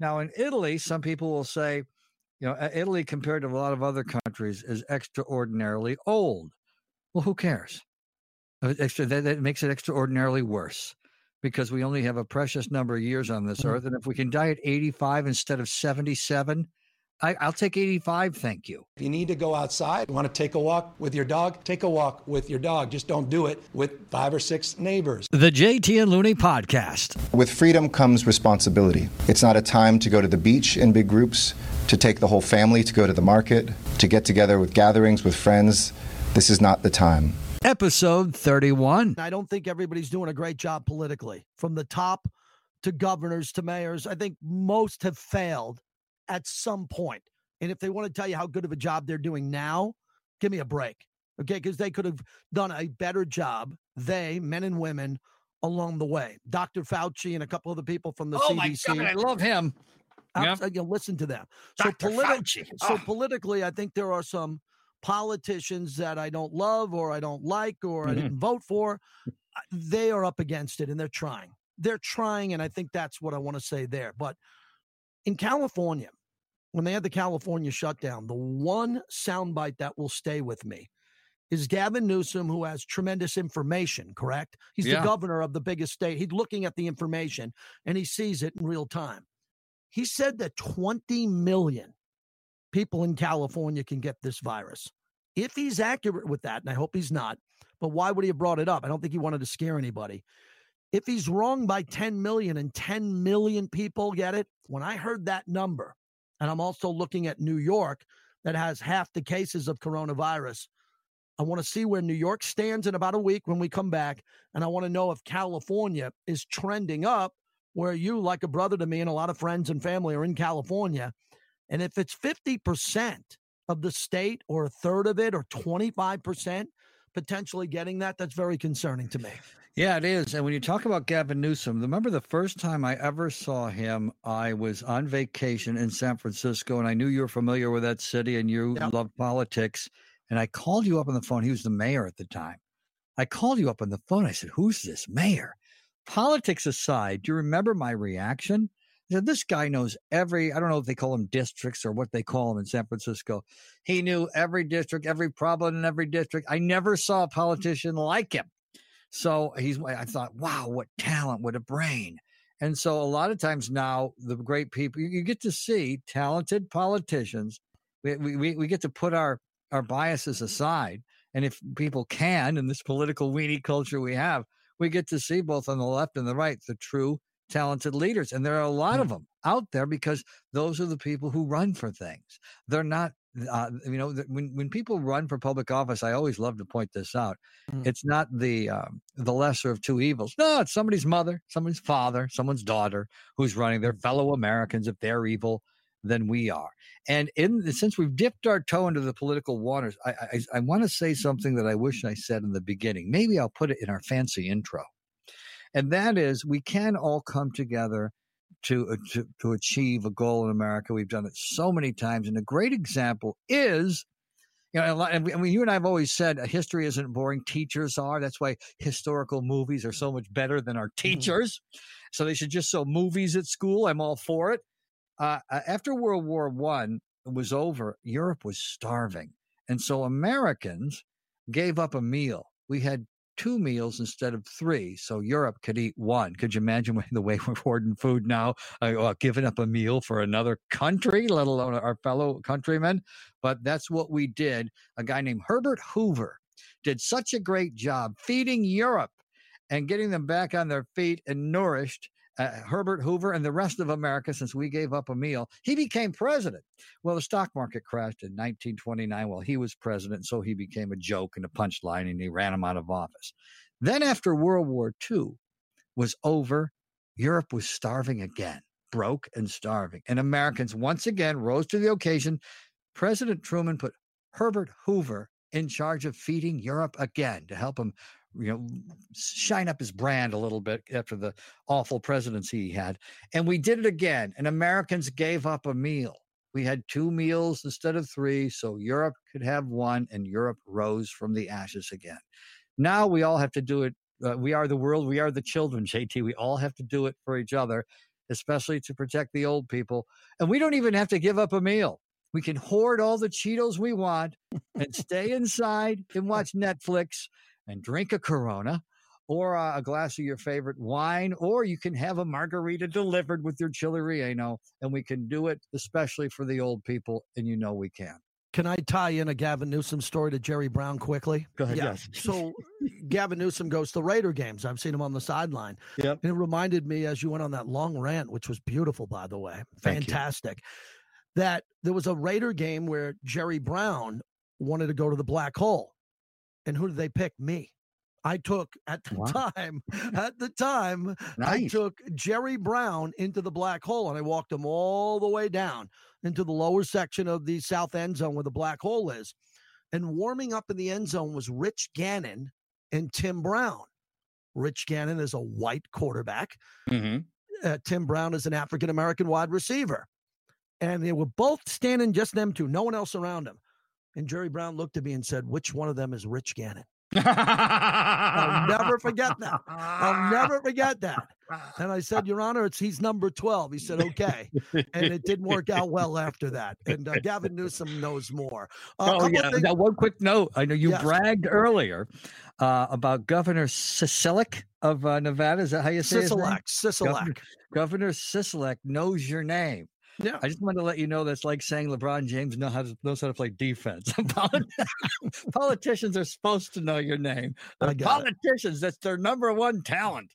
Now, in Italy, some people will say, you know, Italy compared to a lot of other countries is extraordinarily old. Well, who cares? Uh, Extra, that, that makes it extraordinarily worse because we only have a precious number of years on this Mhm. earth. And if we can die at 85 instead of 77, I, I'll take 85. Thank you. If you need to go outside, want to take a walk with your dog, take a walk with your dog. Just don't do it with five or six neighbors. The JT and Looney podcast. With freedom comes responsibility. It's not a time to go to the beach in big groups, to take the whole family to go to the market, to get together with gatherings with friends. This is not the time. Episode 31. I don't think everybody's doing a great job politically, from the top to governors to mayors. I think most have failed at some point. And if they want to tell you how good of a job they're doing now, give me a break. Okay. Because they could have done a better job, they, men and women, along the way. Dr. Fauci and a couple of the people from the oh, CDC. my God. I love him. I'm- Yep. you know, listen to them. So, Dr. politi- Fauci. so Oh. politically, I think there are some politicians that I don't love or I don't like or I Mhm. didn't vote for. They are up against it and they're trying. They're trying, and I think that's what I want to say there. But in California, when they had the California shutdown, the one soundbite that will stay with me is Gavin Newsom, who has tremendous information, correct? He's Yeah. the governor of the biggest state. He's looking at the information and he sees it in real time. He said that 20 million people in California can get this virus. If he's accurate with that, and I hope he's not, but why would he have brought it up? I don't think he wanted to scare anybody. If he's wrong by 10 million and 10 million people get it, when I heard that number, and I'm also looking at New York that has half the cases of coronavirus, I want to see where New York stands in about a week when we come back. And I want to know if California is trending up, where you, like a brother to me, and a lot of friends and family are in California. And if it's 50% of the state or a third of it or 25% potentially getting that, that's very concerning to me. Yeah, it is. And when you talk about Gavin Newsom, remember the first time I ever saw him, I was on vacation in San Francisco, and I knew you were familiar with that city and you Yep. love politics. And I called you up on the phone. He was the mayor at the time. I called you up on the phone. I said, Who's this mayor? Politics aside, do you remember my reaction? Said, This guy knows every, I don't know if they call them districts or what they call them in San Francisco. He knew every district, every problem in every district. I never saw a politician like him. So he's, I thought, wow, what talent, what a brain. And so a lot of times now, the great people, you, get to see talented politicians. We, we, we- we get to put our, our biases aside. And if people can, in this political weenie culture we have, we get to see both on the left and the right the true talented leaders. And there are a lot of them out there because those are the people who run for things. They're not, uh, you know, when, when people run for public office, I always love to point this out. Mm. It's not the um, the lesser of two evils. No, it's somebody's mother, somebody's father, someone's daughter who's running. Their fellow Americans. If they're evil, then we are. And in since we've dipped our toe into the political waters, I I, I want to say something that I wish I said in the beginning. Maybe I'll put it in our fancy intro, and that is we can all come together to, uh, to to achieve a goal in America. We've done it so many times, and a great example is. You know, a lot- and we- I mean, you and I have always said uh, history isn't boring. Teachers are. That's why historical movies are so much better than our teachers. So they should just show movies at school. I'm all for it. Uh, uh, after World War One was over, Europe was starving, and so Americans gave up a meal. We had two meals instead of three, so Europe could eat one. Could you imagine the way we're hoarding food now, uh, uh, giving up a meal for another country, let alone our fellow countrymen? But that's what we did. A guy named Herbert Hoover did such a great job feeding Europe and getting them back on their feet and nourished. Uh, Herbert Hoover and the rest of America, since we gave up a meal, he became president. Well, the stock market crashed in 1929 while he was president, so he became a joke and a punchline, and he ran him out of office. Then, after World War II was over, Europe was starving again, broke and starving. And Americans once again rose to the occasion. President Truman put Herbert Hoover in charge of feeding Europe again to help him, you know, shine up his brand a little bit after the awful presidency he had. And we did it again. And Americans gave up a meal. We had two meals instead of three, so Europe could have one, and Europe rose from the ashes again. Now we all have to do it. Uh, we are the world. We are the children, JT. We all have to do it for each other. especially to protect the old people. And we don't even have to give up a meal. We can hoard all the Cheetos we want and stay inside and watch Netflix and drink a Corona or a glass of your favorite wine, or you can have a margarita delivered with your chili relleno, and we can do it especially for the old people, and you know we can. Can I tie in a Gavin Newsom story to Jerry Brown quickly? Go ahead. Yes. so Gavin Newsom goes to Raider games. I've seen him on the sideline. Yep. And it reminded me as you went on that long rant, which was beautiful, by the way, Thank fantastic, that there was a Raider game where Jerry Brown wanted to go to the black hole. And who did they pick? Me. I took at the Wow. time, at the time, I took Jerry Brown into the black hole and I walked him all the way down into the lower section of the south end zone where the black hole is. And warming up in the end zone was Rich Gannon and Tim Brown. Rich Gannon is a white quarterback. Mhm. Uh, Tim Brown is an African American wide receiver. And they were both standing just them two, no one else around them. And Jerry Brown looked at me and said, Which one of them is Rich Gannon? I'll never forget that. I'll never forget that. And I said, Your Honor, it's he's number 12. He said, Okay. And it didn't work out well after that. And uh, Gavin Newsom knows more. Uh, Oh yeah. things- Now, one quick note. I know you Yes. bragged earlier uh, about Governor Sisolak of uh, Nevada. Is that how you say his name? Sisolak, Sisolak. Governor Sisolak knows your name. Yeah. I just wanted to let you know that's like saying LeBron James know how to, knows how to play defense. Politicians are supposed to know your name. I it. politicians, that's their number one talent.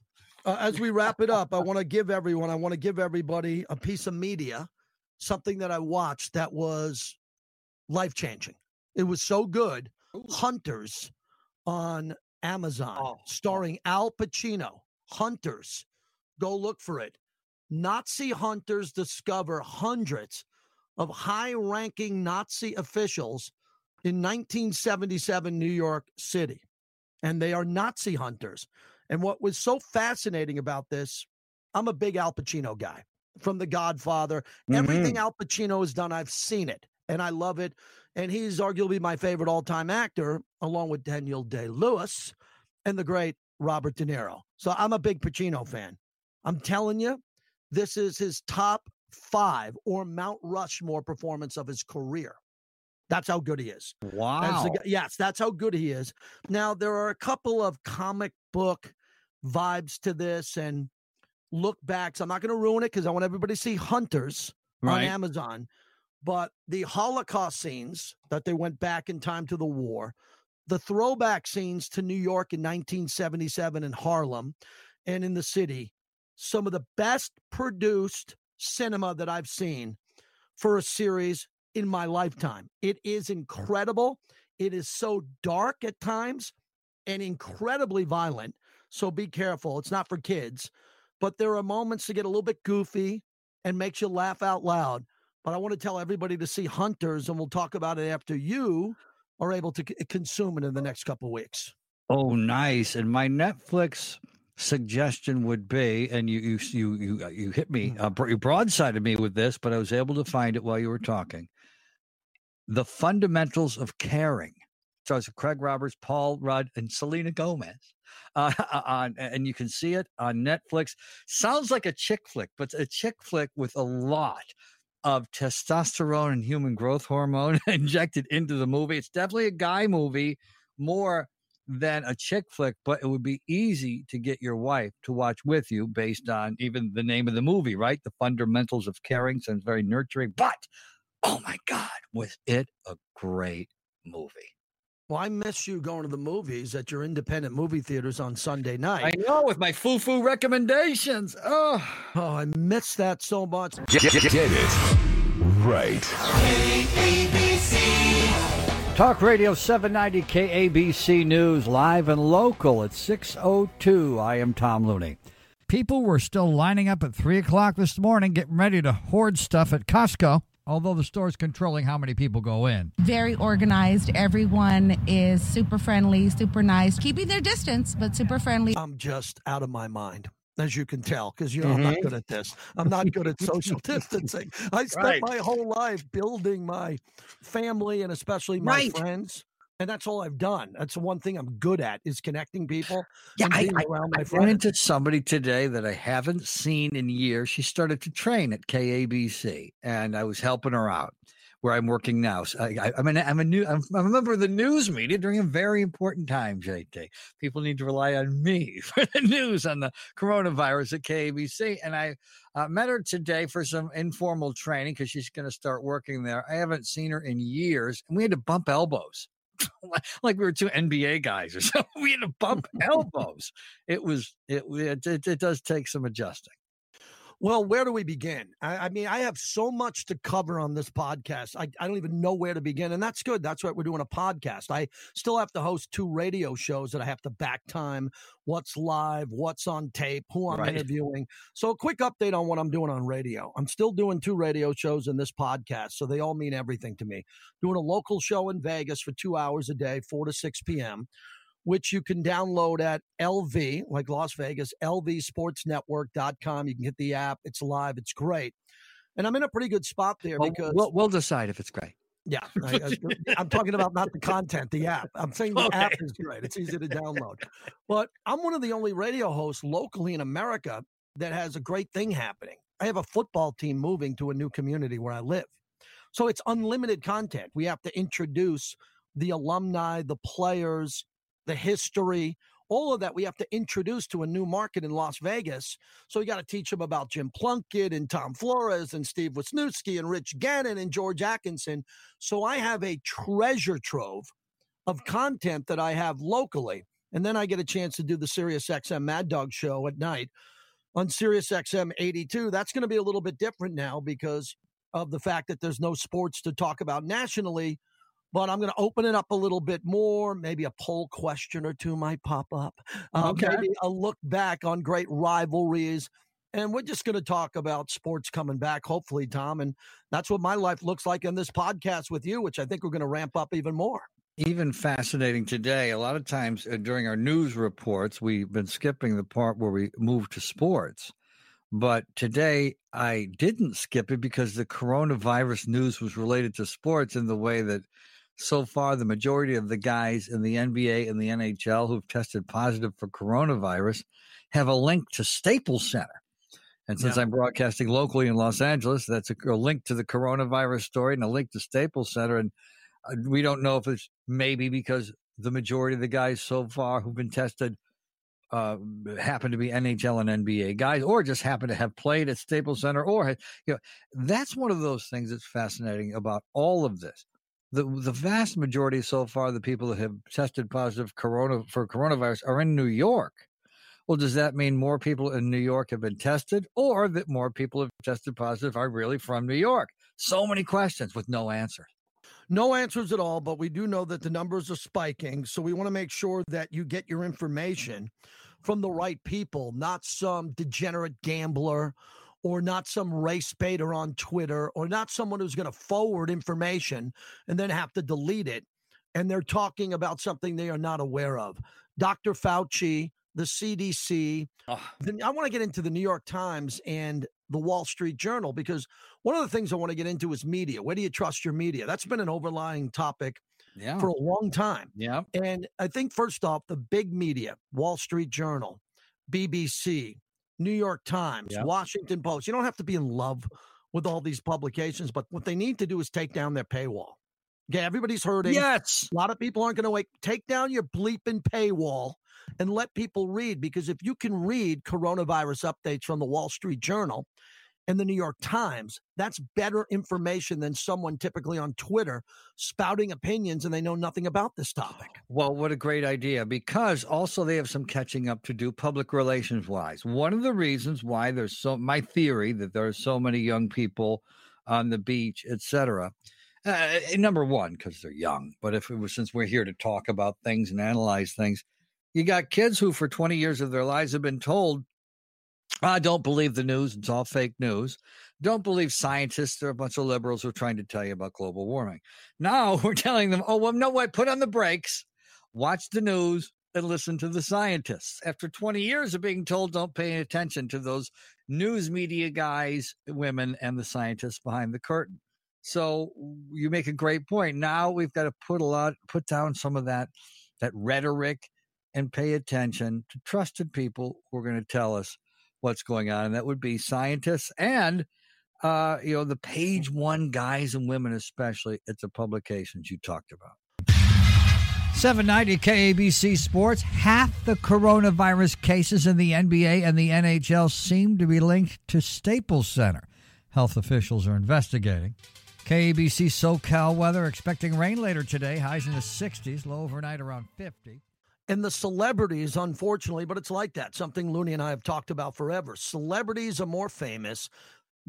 uh, as we wrap it up, I want to give everyone, I want to give everybody a piece of media, something that I watched that was life changing. It was so good. Hunters on Amazon, oh. starring Al Pacino. Hunters. Go look for it. Nazi hunters discover hundreds of high ranking Nazi officials in 1977 New York City. And they are Nazi hunters. And what was so fascinating about this, I'm a big Al Pacino guy from The Godfather. Everything mm-hmm. Al Pacino has done, I've seen it and I love it. And he's arguably my favorite all time actor, along with Daniel Day Lewis and the great Robert De Niro. So I'm a big Pacino fan. I'm telling you, this is his top five or Mount Rushmore performance of his career. That's how good he is. That's Wow. the yes, that's how good he is. Now there are a couple of comic book vibes to this and look backs. I'm not going to ruin it because I want everybody to see Hunters on Amazon. But the Holocaust scenes that they went back in time to the war, the throwback scenes to New York in 1977 in Harlem and in the city, some of the best produced cinema that I've seen for a series in my lifetime. It is incredible. It is so dark at times and incredibly violent. So be careful. It's not for kids, but there are moments to get a little bit goofy and makes you laugh out loud. But I want to tell everybody to see Hunters, and we'll talk about it after you are able to consume it in the next couple weeks. Oh, nice. And my Netflix suggestion would be, and you you you you, uh, you hit me, uh, you broadsided me with this, but I was able to find it while you were talking. The fundamentals of caring. So it's Craig Roberts, Paul Rudd, and Selena Gomez. Uh, on and you can see it on Netflix. Sounds like a chick flick, but a chick flick with a lot of testosterone and human growth hormone injected into the movie. It's definitely a guy movie more than a chick flick, but it would be easy to get your wife to watch with you based on even the name of the movie, right? The fundamentals of caring sounds very nurturing, but oh my God, was it a great movie? Well, I miss you going to the movies at your independent movie theaters on Sunday night. I know with my foo foo recommendations. Oh, Oh, I miss that so much. Get, get, get it right. Talk Radio 790 KABC News, live and local at 602. I am Tom Looney. People were still lining up at 3 o'clock this morning, getting ready to hoard stuff at Costco, although the store's controlling how many people go in. very organized. Everyone is super friendly, super nice, keeping their distance, but super friendly. I'm just out of my mind, as you can tell, because you know I'm not mm-hmm. good at this. I'm not good at social distancing. I spent Right. my whole life building my family and especially my Right. friends And that's all I've done. That's the one thing I'm good at is connecting people. Yeah, I, I, around my I ran into somebody today that I haven't seen in years. She started to train at KABC, and I was helping her out where I'm working now. So I, I, I'm, an, I'm a new, I'm, I'm a member of the news media during a very important time, JT. People need to rely on me for the news on the coronavirus at KABC. And I uh, met her today for some informal training because she's going to start working there. I haven't seen her in years, and we had to bump elbows. like we were two NBA guys or something. We had to bump elbows. It was it, it it it does take some adjusting. Well, where do we begin? I, I mean, I have so much to cover on this podcast. I, I don't even know where to begin. And that's good. That's why we're doing a podcast. I still have to host two radio shows that I have to back time what's live, what's on tape, who I'm Right. interviewing. So, a quick update on what I'm doing on radio. I'm still doing two radio shows in this podcast. So, they all mean everything to me. Doing a local show in Vegas for two hours a day, 4 to 6 p.m which you can download at LV, like Las Vegas, lvsportsnetwork.com. You can get the app. It's live. It's great. And I'm in a pretty good spot there Well, because, we'll, we'll decide if it's great. yeah, I, am talking about not the content, the app. I'm saying the app is great. It's easy to download. But I'm one of the only radio hosts locally in America that has a great thing happening. I have a football team moving to a new community where I live. So it's unlimited content. We have to introduce the alumni, the players, the history, all of that we have to introduce to a new market in Las Vegas. So we got to teach them about Jim Plunkett and Tom Flores and Steve Wisniewski and Rich Gannon and George Atkinson. So I have a treasure trove of content that I have locally. And then I get a chance to do the Sirius XM Mad Dog show at night on Sirius XM 82. That's going to be a little bit different now because of the fact that there's no sports to talk about nationally. But I'm going to open it up a little bit more. Maybe a poll question or two might pop up. Uh, Okay. Maybe a look back on great rivalries. And we're just going to talk about sports coming back, hopefully, Tom. And that's what my life looks like in this podcast with you, which I think we're going to ramp up even more. Even fascinating today. A lot of times uh, during our news reports, we've been skipping the part where we move to sports. But today I didn't skip it because the coronavirus news was related to sports in the way that so far the majority of the guys in the NBA and the NHL who've tested positive for coronavirus have a link to Staples Center. And since Yeah. I'm broadcasting locally in Los Angeles, that's a, a link to the coronavirus story and a link to Staples Center. And uh, we don't know if it's maybe because the majority of the guys so far who've been tested uh, happen to be NHL and NBA guys, or just happen to have played at Staples Center, or you know, that's one of those things that's fascinating about all of this. The the vast majority so far, the people that have tested positive corona for coronavirus are in New York. Well, does that mean more people in New York have been tested, or that more people have tested positive are really from New York? So many questions with no answers. No answers at all, but we do know that the numbers are spiking. So we want to make sure that you get your information from the right people, not some degenerate gambler or not some race baiter on Twitter or not someone who's going to forward information and then have to delete it. And they're talking about something they are not aware of. Dr. Fauci, the CDC, then I want to get into the New York Times and the Wall Street Journal because one of the things I want to get into is media. Where do you trust your media? That's been an overlying topic Yeah. for a long time. yeah. And I think first off, the big media, Wall Street Journal, BBC, New York Times, Yeah. Washington Post. You don't have to be in love with all these publications, but what they need to do is take down their paywall. Okay, everybody's hurting. Yes. A lot of people aren't going to wait. Take down your bleeping paywall and let people read because if you can read coronavirus updates from the Wall Street Journal and the New York Times, that's better information than someone typically on Twitter spouting opinions and they know nothing about this topic. Well, what a great idea. Because also they have some catching up to do public relations wise. One of the reasons why there's so, my theory that there are so many young people on the beach, et cetera. Uh, number one, because they're young. But if it was since we're here to talk about things and analyze things, you got kids who for 20 years of their lives have been told, I don't believe the news. It's all fake news. Don't believe scientists. They're a bunch of liberals who are trying to tell you about global warming. Now we're telling them, oh, well, no, wait, put on the brakes, watch the news, and listen to the scientists. After 20 years of being told, don't pay attention to those news media guys, women, and the scientists behind the curtain. So you make a great point. Now we've got to put a lot, put down some of that, that rhetoric, and pay attention to trusted people who are going to tell us what's going on, and that would be scientists and uh, you know the page one guys and women, especially at the publications you talked about. 790 KABC Sports. Half the coronavirus cases in the NBA and the NHL seem to be linked to Staples Center. Health officials are investigating. KABC SoCal weather expecting rain later today. Highs in the 60s, low overnight around 50. And the celebrities, unfortunately, but it's like that. Something Looney and I have talked about forever. Celebrities are more famous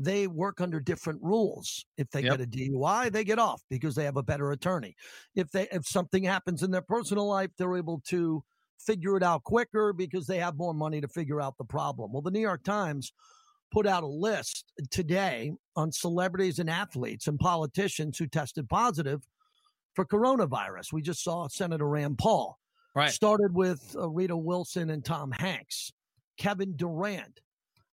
they work under different rules. If they yep. get a DUI, they get off because they have a better attorney. If they if something happens in their personal life, they're able to figure it out quicker because they have more money to figure out the problem. Well, the New York Times put out a list today on celebrities and athletes and politicians who tested positive for coronavirus. We just saw Senator Rand Paul. Right. Started with uh, Rita Wilson and Tom Hanks, Kevin Durant,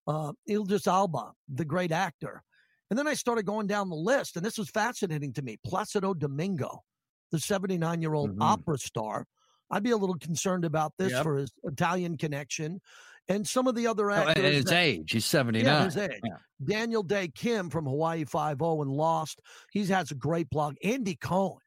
uh, Idris Elba, the great actor. And then I started going down the list, and this was fascinating to me. Placido Domingo, the 79 year old mm-hmm. opera star. I'd be a little concerned about this yep. for his Italian connection. And some of the other actors. Oh, and his that, age. He's 79. Yeah, his age. Yeah. Daniel Dae Kim from Hawaii Five O and Lost. He has a great blog. Andy Cohen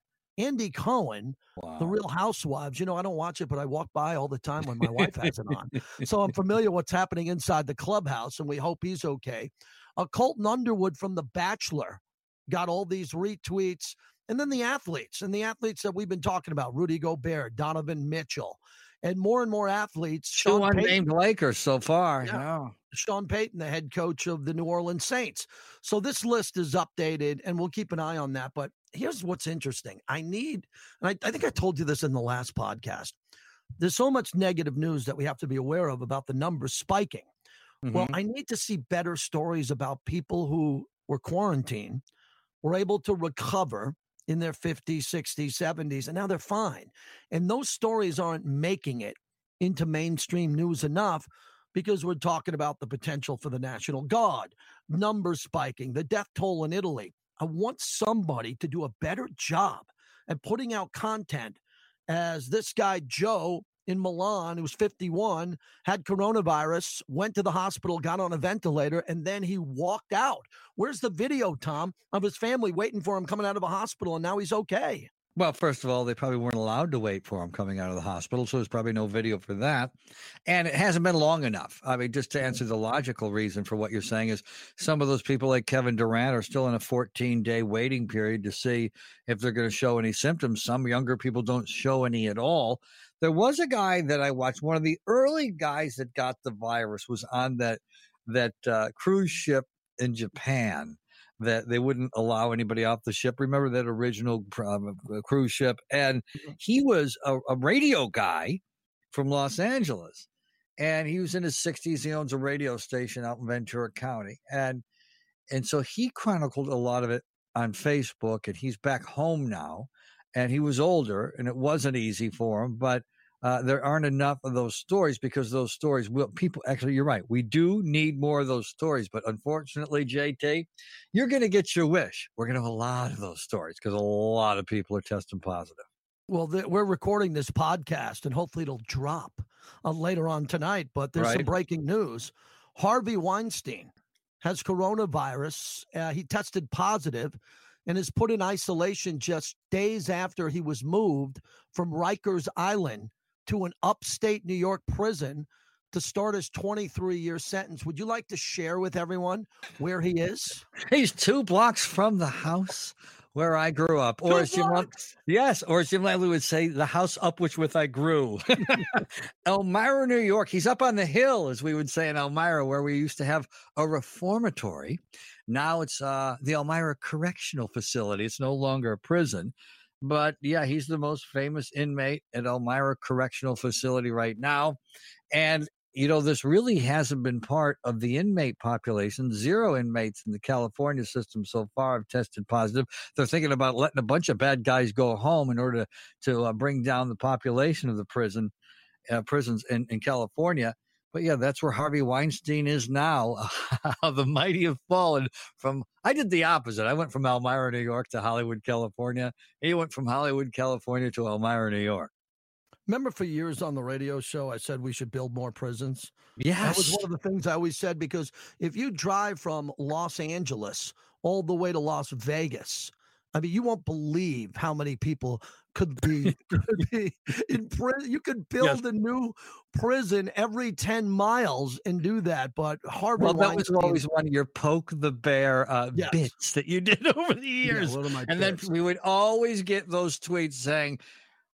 Andy Cohen, wow. The Real Housewives. You know, I don't watch it, but I walk by all the time when my wife has it on. So I'm familiar what's happening inside the clubhouse, and we hope he's okay. Uh, Colton Underwood from The Bachelor got all these retweets. And then the athletes, and the athletes that we've been talking about Rudy Gobert, Donovan Mitchell, and more and more athletes. Two unnamed Lakers so far. Yeah. yeah. Sean Payton, the head coach of the New Orleans Saints. So this list is updated, and we'll keep an eye on that. But here's what's interesting. I need, and I, I think I told you this in the last podcast. There's so much negative news that we have to be aware of about the numbers spiking. Mm-hmm. Well, I need to see better stories about people who were quarantined, were able to recover in their 50s, 60s, 70s, and now they're fine. And those stories aren't making it into mainstream news enough because we're talking about the potential for the National Guard, numbers spiking, the death toll in Italy. I want somebody to do a better job at putting out content as this guy, Joe, in Milan, who was 51, had coronavirus, went to the hospital, got on a ventilator, and then he walked out. Where's the video, Tom, of his family waiting for him coming out of a hospital, and now he's okay? Well, first of all, they probably weren't allowed to wait for him coming out of the hospital, so there's probably no video for that. And it hasn't been long enough. I mean, just to answer the logical reason for what you're saying is some of those people like Kevin Durant are still in a 14 day waiting period to see if they're going to show any symptoms. Some younger people don't show any at all. There was a guy that I watched, one of the early guys that got the virus was on that that uh, cruise ship in Japan that they wouldn't allow anybody off the ship. Remember that original um, uh, cruise ship? And mm-hmm. he was a, a, radio guy from Los Angeles. And he was in his 60s. He owns a radio station out in Ventura County. And and so he chronicled a lot of it on Facebook. And he's back home now. And he was older, and it wasn't easy for him. But uh, there aren't enough of those stories because those stories will people actually you're right we do need more of those stories but unfortunately jt you're going to get your wish. We're going to have a lot of those stories because a lot of people are testing positive. Well the, we're recording this podcast and hopefully it'll drop uh, later on tonight but there's right. some breaking news. Harvey weinstein has coronavirus uh, he tested positive and is put in isolation just days after he was moved from Rikers Island to an upstate New York prison to start his 23 year sentence. Would you like to share with everyone where he is? He's two blocks from the house where I grew up. Or as Jim, yes, or as Jim Lampley would say, the house up which with I grew. Elmira, New York. He's up on the hill, as we would say in Elmira, where we used to have a reformatory. Now it's uh, the Elmira Correctional Facility. It's no longer a prison. But yeah, he's the most famous inmate at Elmira Correctional Facility right now. And, you know, this really hasn't been part of the inmate population. Zero inmates in the California system so far have tested positive. They're thinking about letting a bunch of bad guys go home in order to, to uh, bring down the population of the prison uh, prisons in, in California. But yeah, that's where Harvey Weinstein is now. How the mighty have fallen from. I did the opposite. I went from Elmira, New York to Hollywood, California. He went from Hollywood, California to Elmira, New York. Remember for years on the radio show, I said we should build more prisons? Yes. That was one of the things I always said because if you drive from Los Angeles all the way to Las Vegas, I mean, you won't believe how many people could be, could be in prison. You could build yes. a new prison every 10 miles and do that. But Harvey Well, that Weinstein, was always one of your poke the bear uh, yes. bits that you did over the years. Yeah, and bits. then we would always get those tweets saying,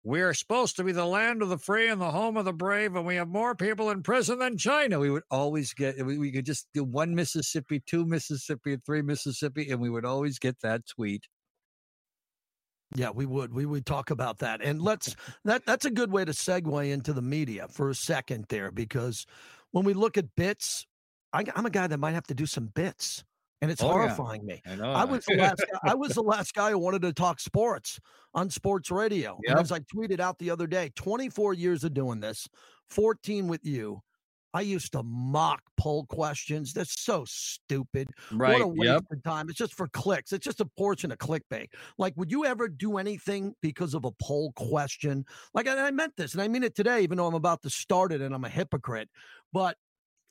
we're supposed to be the land of the free and the home of the brave, and we have more people in prison than China. We would always get, we, we could just do one Mississippi, two Mississippi, three Mississippi, and we would always get that tweet. Yeah, we would. We would talk about that. And let's that that's a good way to segue into the media for a second there because when we look at bits, I, am a guy that might have to do some bits. And it's oh, horrifying yeah. me. I, know. I was the last guy, I was the last guy who wanted to talk sports on sports radio. Yep. And as I tweeted out the other day, 24 years of doing this, 14 with you. I used to mock poll questions. That's so stupid. Right. What a waste yep. of time. It's just for clicks. It's just a portion of clickbait. Like, would you ever do anything because of a poll question? Like, I meant this, and I mean it today, even though I'm about to start it and I'm a hypocrite. But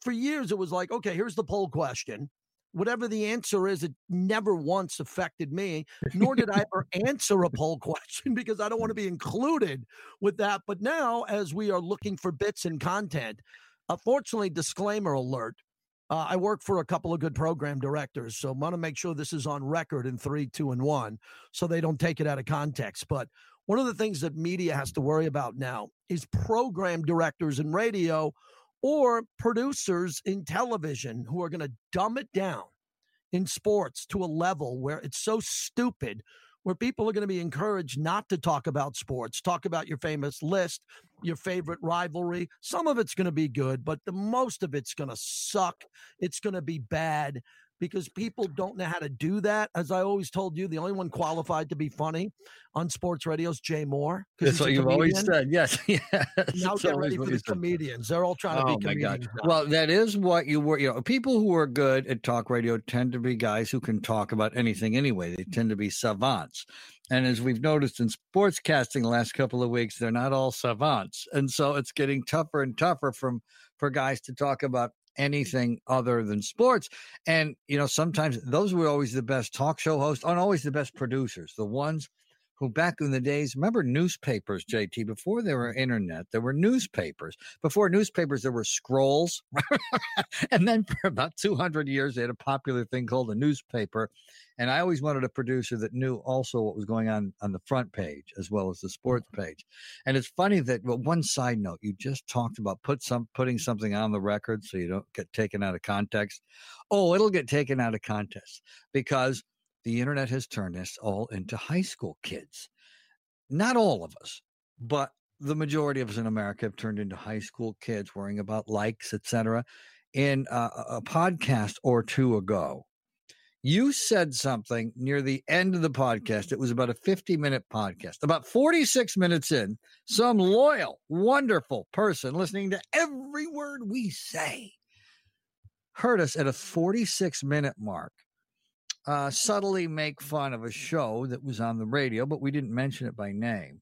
for years, it was like, okay, here's the poll question. Whatever the answer is, it never once affected me, nor did I ever answer a poll question because I don't want to be included with that. But now, as we are looking for bits and content, Unfortunately, disclaimer alert. Uh, I work for a couple of good program directors, so I want to make sure this is on record in three, two, and one, so they don't take it out of context. But one of the things that media has to worry about now is program directors in radio or producers in television who are going to dumb it down in sports to a level where it's so stupid where people are going to be encouraged not to talk about sports, talk about your famous list, your favorite rivalry. Some of it's going to be good, but the most of it's going to suck. It's going to be bad because people don't know how to do that. As I always told you, the only one qualified to be funny on sports radio is Jay Mohr. That's what you've always said. Yes. yes. Now get ready for the comedians. They're all trying to oh be comedians. Now. Well, that is what you were. You know, people who are good at talk radio tend to be guys who can talk about anything anyway. They tend to be savants. And as we've noticed in sportscasting the last couple of weeks, they're not all savants. And so it's getting tougher and tougher from for guys to talk about Mm-hmm. anything other than sports. And, you know, sometimes those were always the best talk show hosts and always the best producers, the ones who back in the days, remember newspapers, JT, before there were internet, there were newspapers. Before newspapers, there were scrolls. and then for about 200 years, they had a popular thing called a newspaper. And I always wanted a producer that knew also what was going on on the front page as well as the sports page. And it's funny that well, one side note, you just talked about put some putting something on the record so you don't get taken out of context. Oh, it'll get taken out of context because the internet has turned us all into high school kids. Not all of us, but the majority of us in America have turned into high school kids worrying about likes, etc. In uh, a podcast or two ago, you said something near the end of the podcast. It was about a 50 minute podcast. About 46 minutes in, some loyal, wonderful person listening to every word we say heard us at a 46 minute mark uh, subtly make fun of a show that was on the radio, but we didn't mention it by name.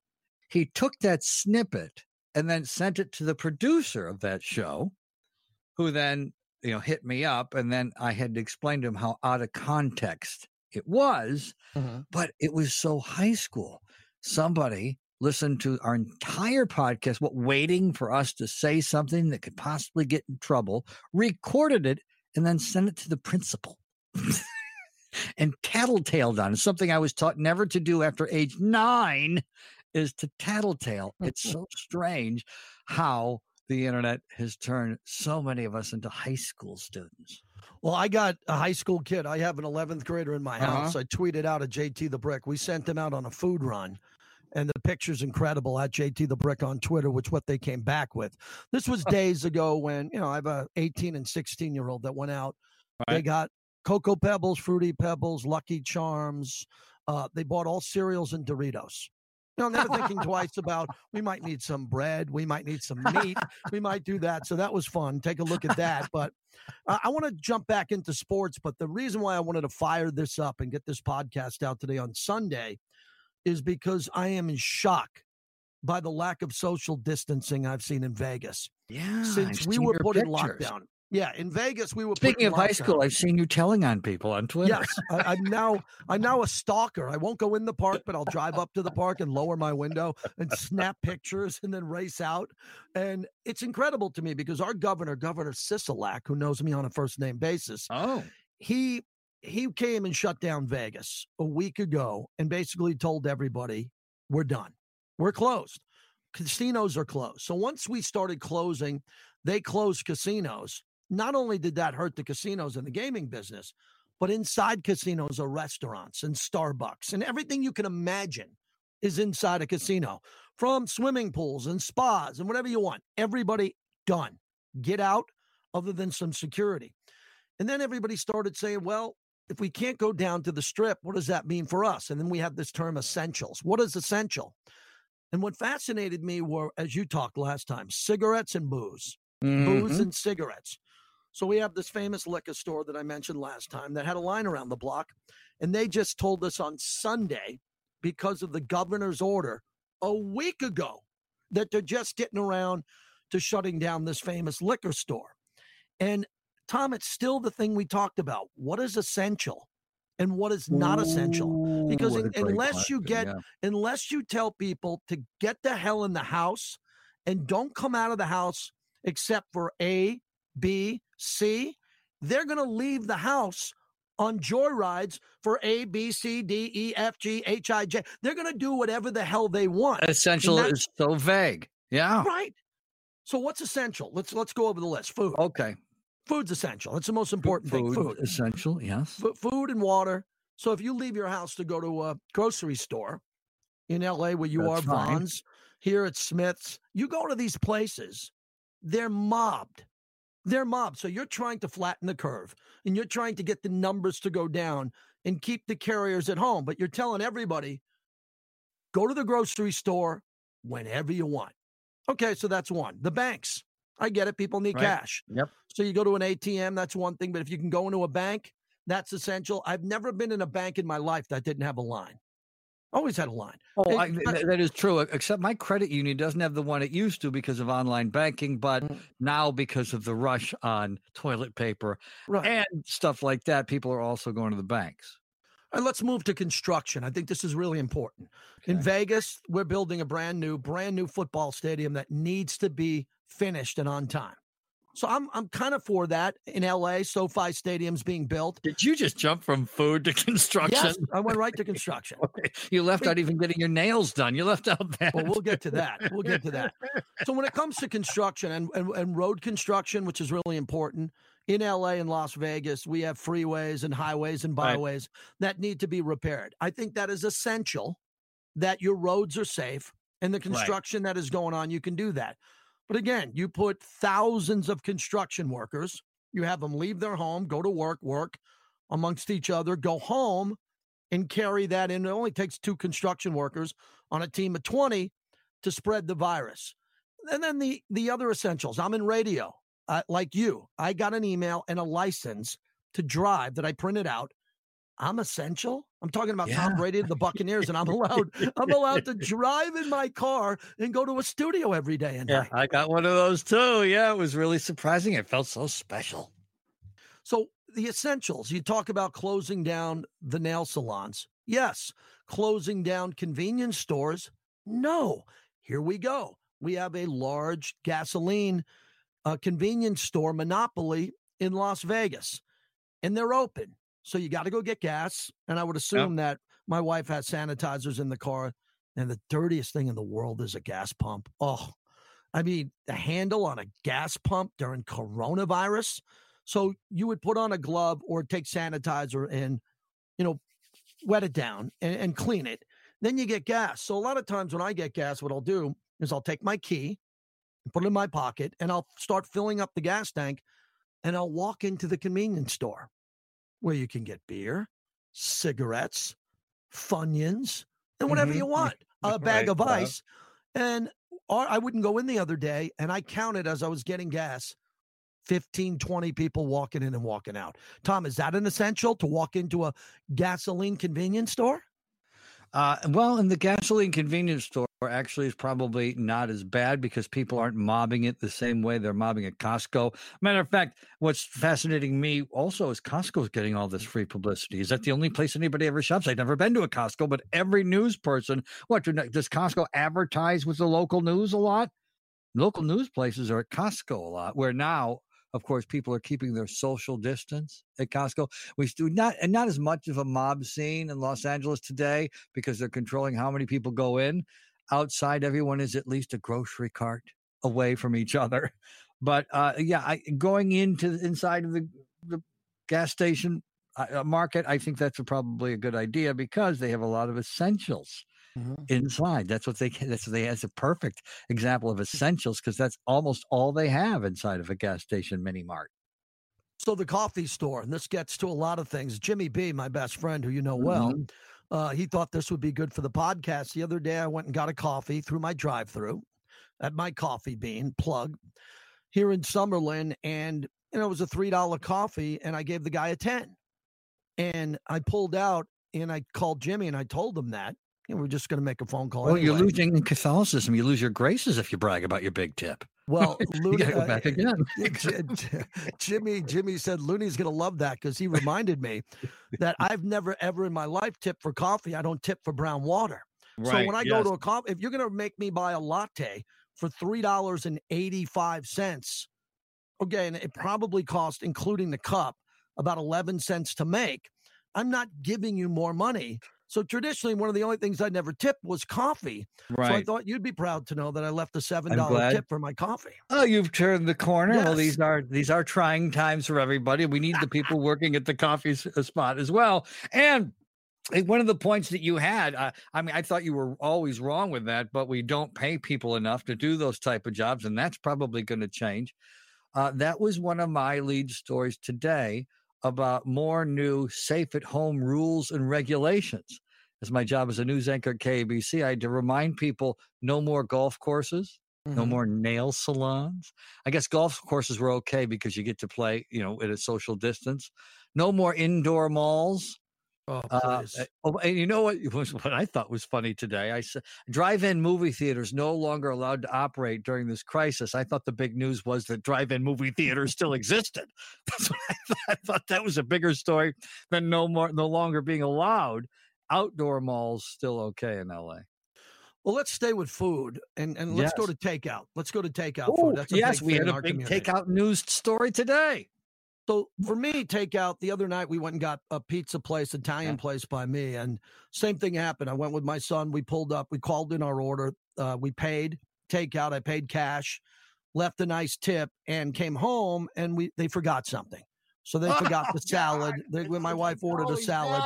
He took that snippet and then sent it to the producer of that show, who then, you know, hit me up. And then I had to explain to him how out of context it was, Mhm. but it was so high school. Somebody listened to our entire podcast, what waiting for us to say something that could possibly get in trouble, recorded it, and then sent it to the principal. and tattletaled on. Something I was taught never to do after age nine is to tattletale. It's so strange how the internet has turned so many of us into high school students. Well, I got a high school kid. I have an 11th grader in my Uh-huh. house. I tweeted out at JT the Brick. We sent him out on a food run. And the picture's incredible at JT the Brick on Twitter, which what they came back with. This was days ago when, you know, I have a 18 and 16 year old that went out. They got Cocoa Pebbles, Fruity Pebbles, Lucky Charms. Uh, they bought all cereals and Doritos. No, never thinking twice about we might need some bread, we might need some meat, we might do that. So that was fun. Take a look at that. But uh, I want to jump back into sports. But the reason why I wanted to fire this up and get this podcast out today on Sunday is because I am in shock by the lack of social distancing I've seen in Vegas. Yeah. Since we were put in lockdown. Yeah, in Vegas we were. Speaking of high school, I've seen you telling on people on Twitter. Yes, I, I'm now I'm now a stalker. I won't go in the park, but I'll drive up to the park and lower my window and snap pictures and then race out. And it's incredible to me because our governor, Governor Sisolak, who knows me on a first name basis, Oh. he he came and shut down Vegas a week ago and basically told everybody we're done. We're closed. Casinos are closed. So once we started closing, they closed casinos. Not only did that hurt the casinos and the gaming business, but inside casinos are restaurants and Starbucks and everything you can imagine is inside a casino from swimming pools and spas and whatever you want. Everybody done. Get out other than some security. And then everybody started saying, well, if we can't go down to the strip, what does that mean for us? And then we have this term essentials. What is essential? And what fascinated me were, as you talked last time, cigarettes and booze, booze Mhm. and cigarettes. So we have this famous liquor store that I mentioned last time that had a line around the block. And they just told us on Sunday, because of the governor's order a week ago, that they're just getting around to shutting down this famous liquor store. And Tom, it's still the thing we talked about. What is essential and what is not essential? Because Ooh, what a unless you get yeah. unless you tell people to get the hell in the house and don't come out of the house except for A, B, C, they're going to leave the house on joyrides for A, B, C, D, E, F, G, H, I, J. They're going to do whatever the hell they want. essential is so vague. Yeah. Right. So what's essential? Let's let's go over the list. Food. Okay. Food's essential. It's the most important thing. Food. essential. Yes. F- food and water. So if you leave your house to go to a grocery store in LA where you That's are fine. Vons, here at Smith's, you go to these places, they're mobbed. They're mobbed. So you're trying to flatten the curve and you're trying to get the numbers to go down and keep the carriers at home. But you're telling everybody, go to the grocery store whenever you want. Okay, so that's one. The banks. I get it. People need Right. cash. Yep. So you go to an ATM, that's one thing. But if you can go into a bank, that's essential. I've never been in a bank in my life that didn't have a line. Always had a line. Oh, I, th- that is true. Except my credit union doesn't have the one it used to because of online banking, but Mm. now because of the rush on toilet paper Right. and stuff like that, people are also going to the banks. And let's move to construction. I think this is really important. In Vegas, we're building a brand new, brand new football stadium that needs to be finished and on time. So I'm I'm kind of for that. In LA, SoFi Stadium's being built. Did you just jump from food to construction? Yes, I went right to construction. Okay. You left out even getting your nails done. You left out that. Well, we'll get to that. We'll get to that. So when it comes to construction and, and, and road construction, which is really important, in LA and Las Vegas, we have freeways and highways and Right. byways that need to be repaired. I think that is essential that your roads are safe and the construction that is going on, you can do that. But again, you put thousands of construction workers, you have them leave their home, go to work, work amongst each other, go home and carry that in. It only takes two construction workers on a team of 20 to spread the virus. And then the the other essentials. I'm in radio, uh, like you. I got an email and a license to drive that I printed out. I'm essential. I'm talking about Tom Brady and the Buccaneers, and I'm allowed. I'm allowed to drive in my car and go to a studio every day and yeah. I got one of those too. Yeah, it was really surprising. It felt so special. So the essentials, you talk about closing down the nail salons. Yes. Closing down convenience stores. No. Here we go. We have a large gasoline uh, convenience store monopoly in Las Vegas, and they're open. So you got to go get gas. And I would assume that my wife has sanitizers in the car. And the dirtiest thing in the world is a gas pump. Oh, I mean, the handle on a gas pump during coronavirus. So you would put on a glove or take sanitizer and, you know, wet it down and, and clean it. Then you get gas. So a lot of times when I get gas, what I'll do is I'll take my key and put it in my pocket and I'll start filling up the gas tank and I'll walk into the convenience store where you can get beer, cigarettes, Funyuns, and whatever you Mhm. want. a bag Right, of ice. And or I wouldn't go in the other day and I counted as I was getting gas 15, 20 people walking in and walking out. Tom, is that an essential to walk into a gasoline convenience store? Uh, well, in the gasoline convenience store, actually, is probably not as bad because people aren't mobbing it the same way they're mobbing at Costco. Matter of fact, what's fascinating me also is Costco's getting all this free publicity. Is that the only place anybody ever shops? I've never been to a Costco, but every news person, what does Costco advertise with the local news a lot? Local news places are at Costco a lot, where now of course, people are keeping their social distance at Costco. We do not, and not as much of a mob scene in Los Angeles today because they're controlling how many people go in. Outside, everyone is at least a grocery cart away from each other. But uh, yeah, I, going into inside of the, the gas station uh, market, I think that's a, probably a good idea because they have a lot of essentials inside. That's what they can. That's what they. That's a perfect example of essentials because that's almost all they have inside of a gas station mini mart. So the coffee store, and this gets to a lot of things. Jimmy B, my best friend, who you know well, uh, he thought this would be good for the podcast. The other day, I went and got a coffee through my drive-through at my coffee bean plug here in Summerlin, and you know it was a three dollar coffee, and I gave the guy a ten, and I pulled out and I called Jimmy and I told him that. And we're just going to make a phone call. Well, you're losing in Catholicism. You lose your graces if you brag about your big tip. Well, you Looney, go uh, back again. Jimmy Jimmy said Looney's going to love that because he reminded me that I've never ever in my life tipped for coffee. I don't tip for brown water. Right, So when I go to a coffee, if you're going to make me buy a latte for three dollars and eighty five cents, okay, and it probably cost, including the cup, about eleven cents to make. I'm not giving you more money. So traditionally, one of the only things I never tipped was coffee. Right. So I thought you'd be proud to know that I left a seven dollar tip for my coffee. Oh, you've turned the corner. Well, these are these are trying times for everybody. We need the people working at the coffee uh, spot as well. And one of the points that you had, uh, I mean, I thought you were always wrong with that, but we don't pay people enough to do those type of jobs, and that's probably going to change. Uh, that was one of my lead stories today about more new safe at home rules and regulations. As my job as a news anchor at KABC, I had to remind people no more golf courses, no Mhm. more nail salons. I guess golf courses were okay because you get to play, you know, at a social distance. No more indoor malls. Oh, Uh, oh, and you know what? What I thought was funny today. I said drive-in movie theaters no longer allowed to operate during this crisis. I thought the big news was that drive-in movie theaters still existed. That's what I thought. I thought that was a bigger story than no more, no longer being allowed. Outdoor malls still okay in LA. Well, let's stay with food and, and let's go Yes. to takeout. Let's go to takeout Oh, food. That's a yes, we had a big community. takeout news story today. So for me, takeout. The other night we went and got a pizza place, Italian Yeah. place by me, and same thing happened. I went with my son. We pulled up. We called in our order. Uh, we paid takeout. I paid cash, left a nice tip, and came home. And we they forgot something. So they forgot Oh, the salad. They, when my wife ordered a salad,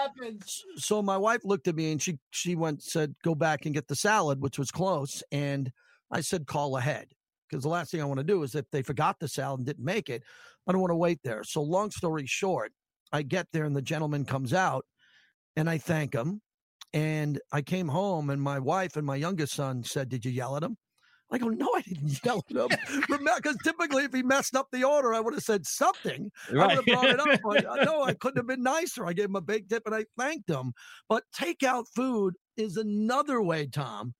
so my wife looked at me and she she went said go back and get the salad which was close and i said call ahead because the last thing i want to do is if they forgot the salad and didn't make it i don't want to wait there so long story short i get there and the gentleman comes out and i thank him and i came home and my wife and my youngest son said did you yell at him I go, no, I didn't yell at him. Because typically, if he messed up the order, I would have said something. I would have brought it up. But uh, no, I couldn't have been nicer. I gave him a big tip and I thanked him. But takeout food is another way, Tom,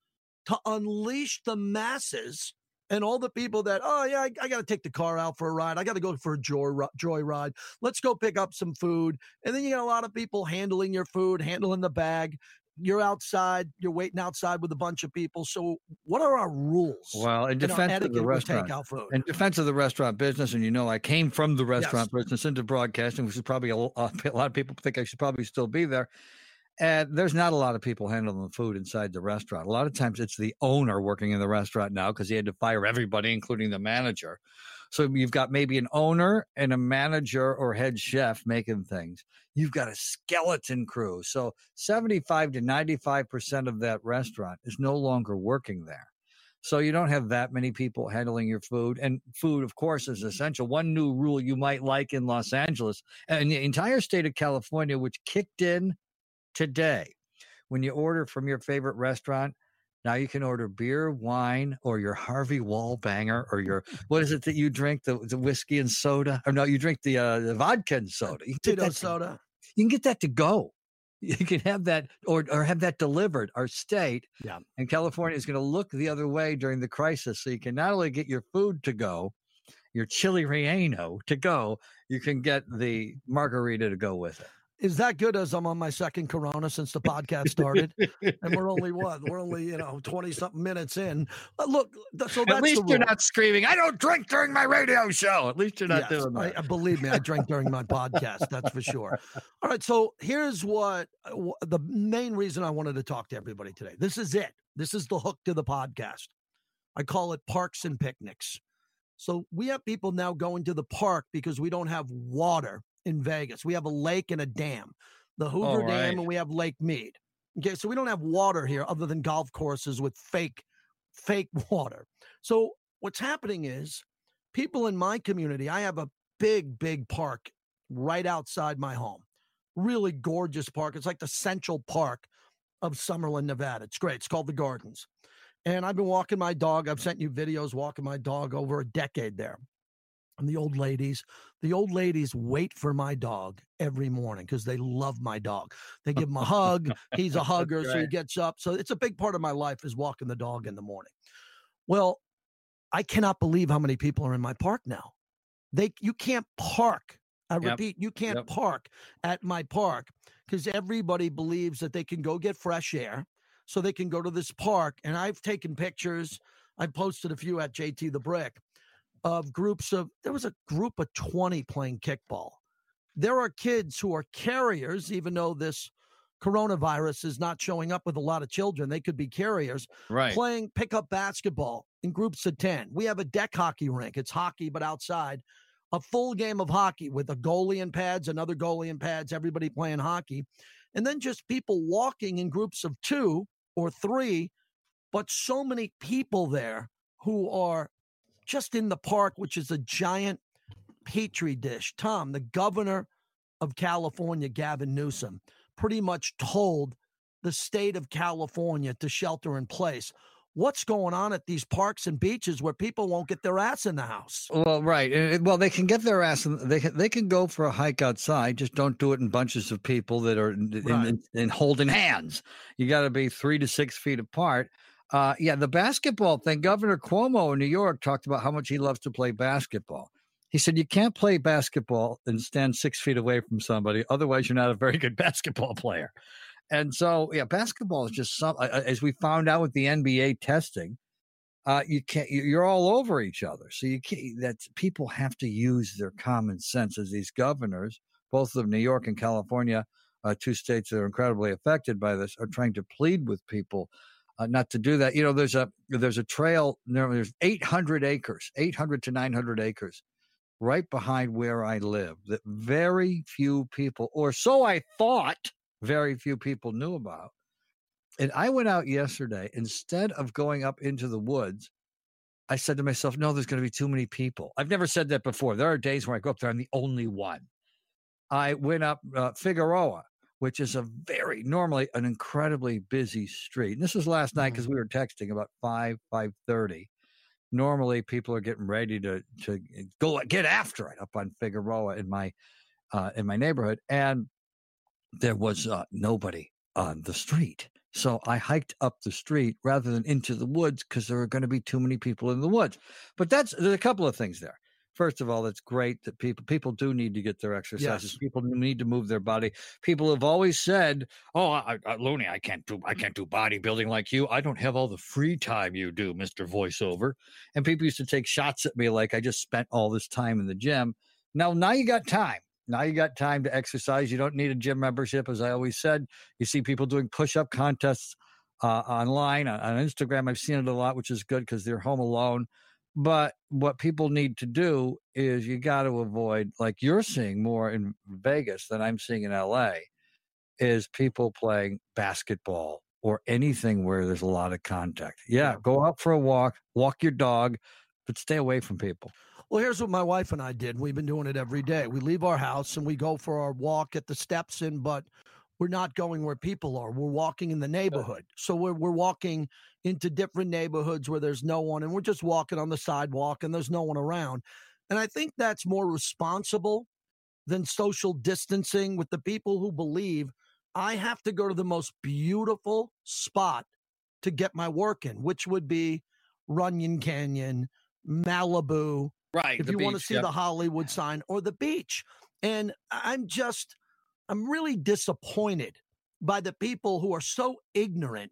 to unleash the masses and all the people that, oh, yeah, I, I got to take the car out for a ride. I got to go for a joy, joy ride. Let's go pick up some food. And then you got a lot of people handling your food, handling the bag. You're outside, you're waiting outside with a bunch of people. So, what are our rules? Well, in defense of the restaurant, takeout food. in defense of the restaurant business, and you know, I came from the restaurant business into broadcasting, which is probably a, a lot of people think I should probably still be there. And there's not a lot of people handling the food inside the restaurant. A lot of times it's the owner working in the restaurant now because he had to fire everybody, including the manager. So you've got maybe an owner and a manager or head chef making things. You've got a skeleton crew. So 75 to 95% of that restaurant is no longer working there. So you don't have that many people handling your food. And food, of course, is essential. One new rule you might like in Los Angeles uh, and the entire state of California, which kicked in today. When you order from your favorite restaurant, Now you can order beer, wine, or your Harvey Wallbanger, or your what is it that you drink? The, the whiskey and soda? Or no, you drink the uh, the vodka and soda. You Tito that to, soda. you can get that to go. You can have that or or have that delivered. Our state Yeah. and California is going to look the other way during the crisis, so you can not only get your food to go, your chili relleno to go, you can get the margarita to go with it. Is that good as I'm on my second Corona since the podcast started? and we're only what? We're only, you know, 20 something minutes in. Uh, look, so that's At least you're not screaming, I don't drink during my radio show. At least you're not Yes, doing that. I believe me, I drink during my podcast. That's for sure. All right. So here's what uh, the main reason I wanted to talk to everybody today. This is it. This is the hook to the podcast. I call it parks and picnics. So we have people now going to the park because we don't have water in Vegas. We have a lake and a dam, the Hoover right. Dam, and we have Lake Mead. Okay. So we don't have water here other than golf courses with fake, fake water. So what's happening is people in my community, I have a big, big park right outside my home. Really gorgeous park. It's like the central park of Summerlin, Nevada. It's great. It's called the Gardens. And I've been walking my dog. I've sent you videos walking my dog over a decade there. And the old ladies, the old ladies wait for my dog every morning because they love my dog. They give him a hug. He's a hugger, so he gets up. So it's a big part of my life is walking the dog in the morning. Well, I cannot believe how many people are in my park now. They you can't park. I Yep. repeat, you can't Yep. park at my park because everybody believes that they can go get fresh air. So they can go to this park. And I've taken pictures. I posted a few at JT the Brick of groups of there was a group of 20 playing kickball. There are kids who are carriers, even though this coronavirus is not showing up with a lot of children. They could be carriers Right. playing pickup basketball in groups of 10. We have a deck hockey rink. It's hockey, but outside. A full game of hockey with a goalie and pads, another goalie and pads, everybody playing hockey. And then just people walking in groups of two or three, but so many people there who are just in the park, which is a giant petri dish. Tom, the governor of California, Gavin Newsom, pretty much told the state of California to shelter in place. What's going on at these parks and beaches where people won't get their ass in the house? Well, right. Eh, eh, well, they can get their ass. In, they can, they can go for a hike outside. Just don't do it in bunches of people that are in, in, Right. in, in holding hands. You got to be three to six feet apart. Uh, yeah, the basketball thing. Governor Cuomo in New York talked about how much he loves to play basketball. He said you can't play basketball and stand six feet away from somebody. Otherwise, you're not a very good basketball player. And so, yeah, basketball is just some. As we found out with the NBA testing, uh, you can't. you- You're all over each other. So you can't. That people have to use their common sense as these governors, both of New York and California, uh, two states that are incredibly affected by this, are trying to plead with people uh, not to do that. You know, there's a there's a trail. There's 800 acres, 800 to 900 acres, right behind where I live. That very few people, or so I thought, very few people knew about. And I went out yesterday instead of going up into the woods. I said to myself, no, there's going to be too many people. I've never said that before. There are days where I go up there, I'm the only one. I went up uh, Figueroa, which is a very normally an incredibly busy street. And this was last night because we were texting about five five thirty. Normally, people are getting ready to to go get after it up on Figueroa in my uh, in my neighborhood, and there was uh, nobody on the street. So I hiked up the street rather than into the woods because there are going to be too many people in the woods. But that's there's a couple of things there. First of all, it's great that people people do need to get their exercises. Yes. People need to move their body. People have always said, "Oh, I, I, Looney, I can't do I can't do bodybuilding like you. I don't have all the free time you do, Mister Voiceover." And people used to take shots at me like I just spent all this time in the gym. Now, now you got time. Now you got time to exercise. You don't need a gym membership, as I always said. You see people doing push-up contests uh, online on, on Instagram. I've seen it a lot, which is good because they're home alone. But what people need to do is you got to avoid, like you're seeing more in Vegas than I'm seeing in LA, is people playing basketball or anything where there's a lot of contact. Yeah, go out for a walk, walk your dog, but stay away from people. Well, here's what my wife and I did. We've been doing it every day. We leave our house and we go for our walk at the steps in, but we're not going where people are. We're walking in the neighborhood. So we're, we're walking into different neighborhoods where there's no one and we're just walking on the sidewalk and there's no one around. And I think that's more responsible than social distancing with the people who believe I have to go to the most beautiful spot to get my work in, which would be Runyon Canyon, Malibu. Right. If you want to see the Hollywood sign or the beach. And I'm just, I'm really disappointed by the people who are so ignorant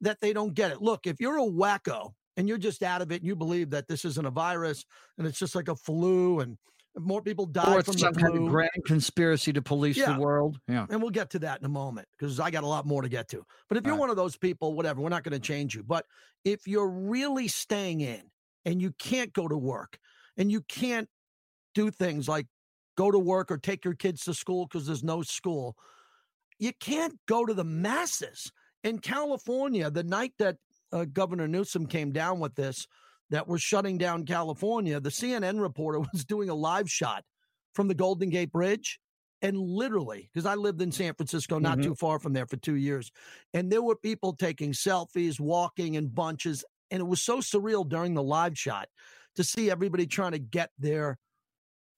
that they don't get it. Look, if you're a wacko and you're just out of it and you believe that this isn't a virus and it's just like a flu and more people die or from some the kind of grand conspiracy to police Yeah. the world. Yeah. And we'll get to that in a moment because I got a lot more to get to. But if you're Right. one of those people, whatever, we're not going to change you. But if you're really staying in and you can't go to work and you can't do things like go to work or take your kids to school because there's no school, you can't go to the masses. In California, the night that uh, Governor Newsom came down with this, that we're shutting down California, the CNN reporter was doing a live shot from the Golden Gate Bridge. And literally, because I lived in San Francisco, not Mhm. too far from there for two years, and there were people taking selfies, walking in bunches. And it was so surreal during the live shot to see everybody trying to get their,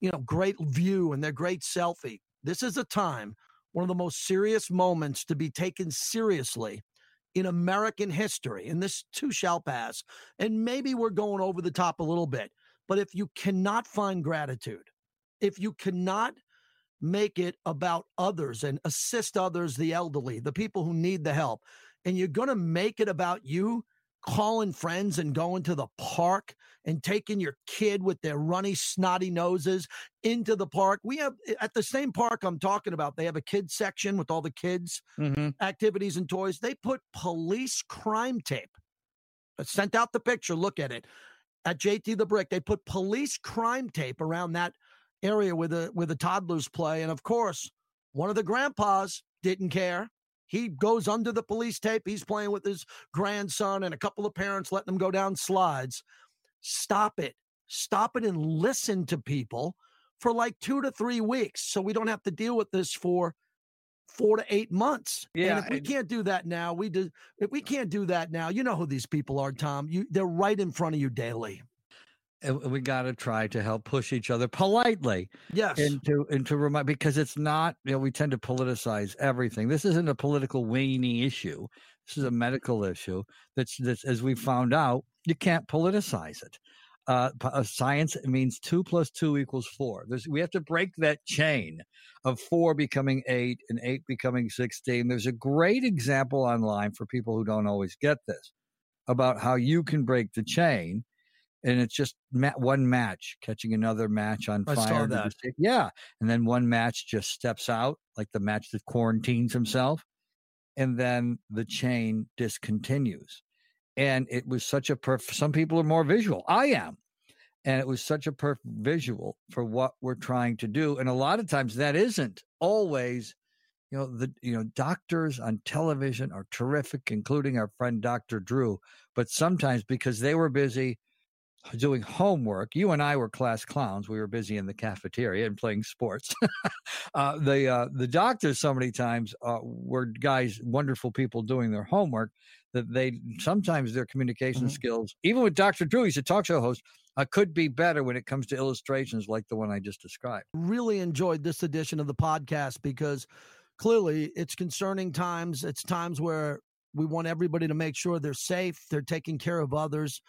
you know, great view and their great selfie. This is a time, one of the most serious moments to be taken seriously in American history. And this too shall pass. And maybe we're going over the top a little bit. But if you cannot find gratitude, if you cannot make it about others and assist others, the elderly, the people who need the help, and you're going to make it about you calling friends and going to the park and taking your kid with their runny, snotty noses into the park. We have at the same park I'm talking about, they have a kids section with all the kids Mm-hmm. activities and toys. They put police crime tape. I sent out the picture. Look at it at JT the Brick. They put police crime tape around that area where the where the toddlers play, and of course, one of the grandpas didn't care. He goes under the police tape. He's playing with his grandson and a couple of parents letting him go down slides. Stop it. Stop it and listen to people for like two to three weeks so we don't have to deal with this for four to eight months. Yeah, And if we can't do that now, we do if we can't do that now, you know who these people are, Tom. You they're right in front of you daily. And we got to try to help push each other politely Yes. into into remind because it's not you know we tend to politicize everything. This isn't a political weenie issue. This is a medical issue. That's that's as we found out, you can't politicize it. Uh, uh, science means two plus two equals four. There's, we have to break that chain of four becoming eight and eight becoming sixteen. There's a great example online for people who don't always get this about how you can break the chain and it's just one match catching another match on I fire. Yeah, and then one match just steps out, like the match that quarantines himself, and then the chain discontinues. And it was such a perfect. Some people are more visual. I am, and it was such a perfect visual for what we're trying to do. And a lot of times that isn't always. You know the you know doctors on television are terrific, including our friend Doctor Drew. But sometimes because they were busy doing homework. You and I were class clowns. We were busy in the cafeteria and playing sports. uh, the uh, the doctors so many times uh, were guys, wonderful people doing their homework. That they sometimes their communication Mhm. skills, even with Dr. Drew, he's a talk show host, uh, could be better when it comes to illustrations like the one I just described. really enjoyed this edition of the podcast because clearly it's concerning times. It's times where we want everybody to make sure they're safe, they're taking care of others,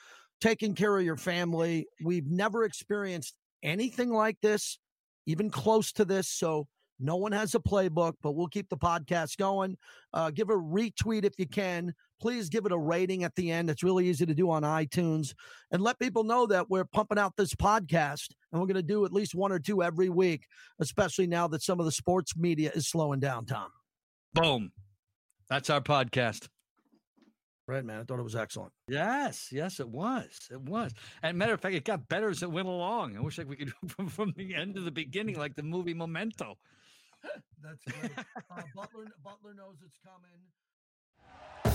taking care of your family. We've never experienced anything like this, even close to this. So no one has a playbook, but we'll keep the podcast going. Uh, give a retweet if you can. Please give it a rating at the end. It's really easy to do on iTunes. And let people know that we're pumping out this podcast and we're going to do at least one or two every week, especially now that some of the sports media is slowing down, Tom. Boom. That's our podcast. Right, man. I thought it was excellent. Yes, yes, it was. It was. And matter of fact, it got better as it went along. I wish like we could from, from the end to the beginning, like the movie Memento. That's great. uh, Butler, Butler knows it's coming.